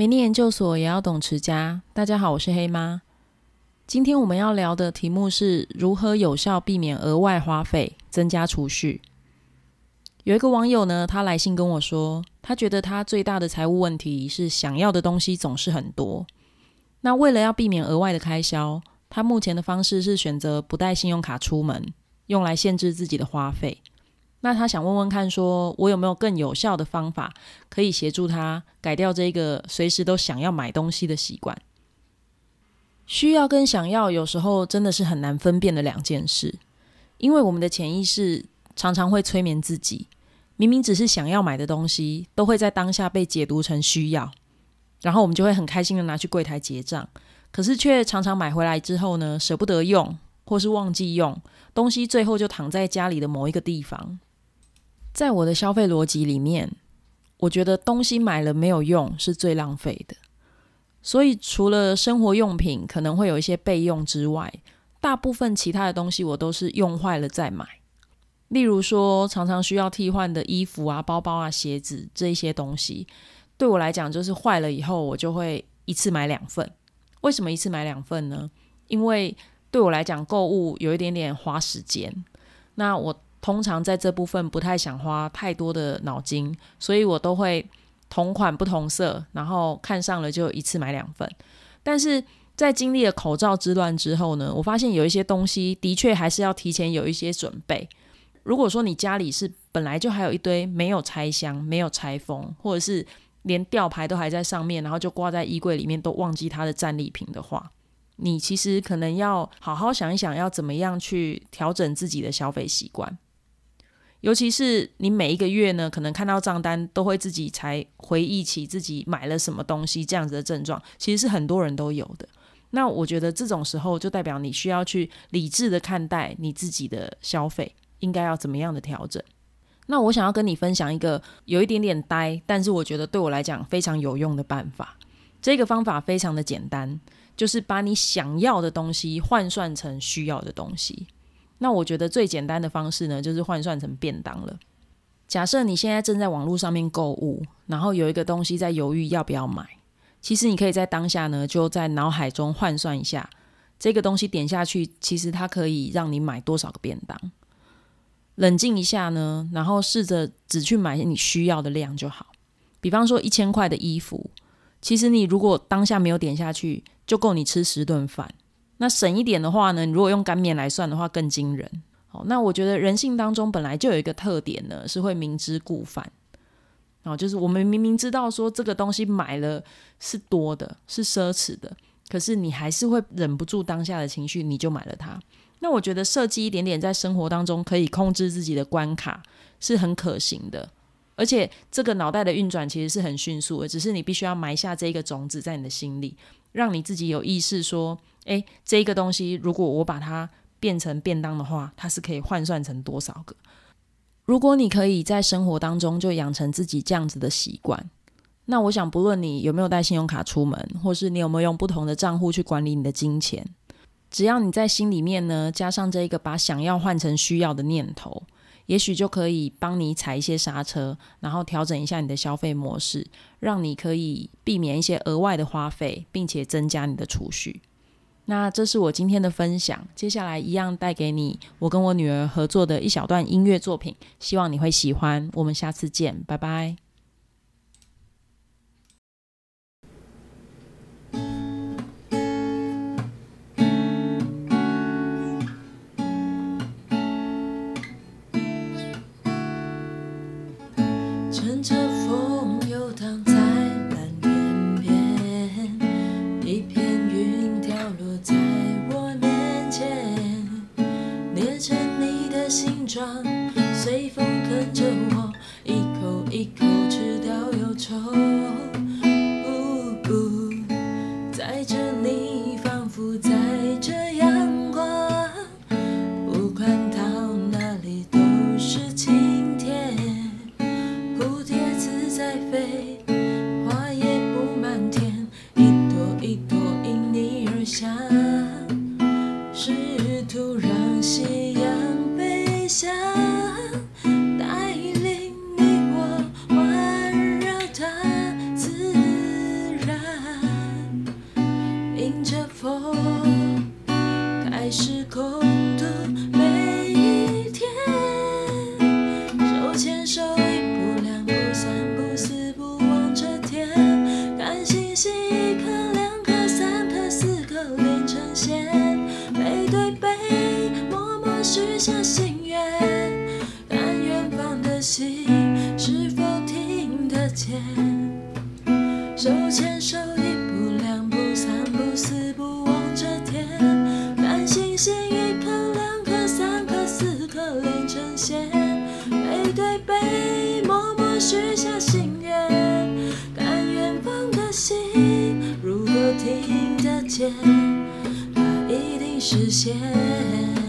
美丽研究所也要懂持家。大家好，我是黑妈。今天我们要聊的题目是如何有效避免额外花费，增加储蓄。有一个网友呢，他来信跟我说，他觉得他最大的财务问题是想要的东西总是很多。那为了要避免额外的开销，他目前的方式是选择不带信用卡出门，用来限制自己的花费。那他想问问看，说我有没有更有效的方法可以协助他改掉这个随时都想要买东西的习惯？需要跟想要有时候真的是很难分辨的两件事，因为我们的潜意识常常会催眠自己，明明只是想要买的东西，都会在当下被解读成需要，然后我们就会很开心的拿去柜台结账，可是却常常买回来之后呢，舍不得用，或是忘记用，东西最后就躺在家里的某一个地方。在我的消费逻辑里面，我觉得东西买了没有用是最浪费的。所以除了生活用品可能会有一些备用之外，大部分其他的东西我都是用坏了再买。例如说，常常需要替换的衣服啊、包包啊、鞋子这一些东西，对我来讲就是坏了以后我就会一次买两份。为什么一次买两份呢？因为对我来讲购物有一点点花时间。那我。通常在这部分不太想花太多的脑筋，所以我都会同款不同色，然后看上了就一次买两份。但是在经历了口罩之乱之后呢，我发现有一些东西的确还是要提前有一些准备。如果说你家里是本来就还有一堆没有拆箱、没有拆封，或者是连吊牌都还在上面，然后就挂在衣柜里面都忘记它的战利品的话，你其实可能要好好想一想，要怎么样去调整自己的消费习惯。尤其是你每一个月呢，可能看到账单都会自己才回忆起自己买了什么东西，这样子的症状，其实是很多人都有的。那我觉得这种时候就代表你需要去理智的看待你自己的消费，应该要怎么样的调整。那我想要跟你分享一个有一点点呆，但是我觉得对我来讲非常有用的办法。这个方法非常的简单，就是把你想要的东西换算成需要的东西。那我觉得最简单的方式呢，就是换算成便当了。假设你现在正在网络上面购物，然后有一个东西在犹豫要不要买，其实你可以在当下呢，就在脑海中换算一下，这个东西点下去，其实它可以让你买多少个便当。冷静一下呢，然后试着只去买你需要的量就好。比方说一千块的衣服，其实你如果当下没有点下去，就够你吃十顿饭。那省一点的话呢，你如果用干面来算的话更惊人。好，那我觉得人性当中本来就有一个特点呢，是会明知故犯。哦，就是我们明明知道说这个东西买了是多的，是奢侈的，可是你还是会忍不住当下的情绪，你就买了它。那我觉得设计一点点在生活当中可以控制自己的关卡是很可行的，而且这个脑袋的运转其实是很迅速的，只是你必须要埋下这一个种子在你的心里，让你自己有意识说。诶，这个东西，如果我把它变成便当的话，它是可以换算成多少个？如果你可以在生活当中就养成自己这样子的习惯，那我想，不论你有没有带信用卡出门，或是你有没有用不同的账户去管理你的金钱，只要你在心里面呢，加上这一个把想要换成需要的念头，也许就可以帮你踩一些刹车，然后调整一下你的消费模式，让你可以避免一些额外的花费，并且增加你的储蓄。那这是我今天的分享，接下来一样带给你我跟我女儿合作的一小段音乐作品，希望你会喜欢。我们下次见，拜拜。装随风跟着我一口一口吃掉忧愁。wu 载着你仿佛在下心愿看远方的星是否听得见？手牵手一步两步三步四步望着天看星星一颗两颗三颗四颗连成线背对背默默许下心愿看远方的星如果听得见它一定实现。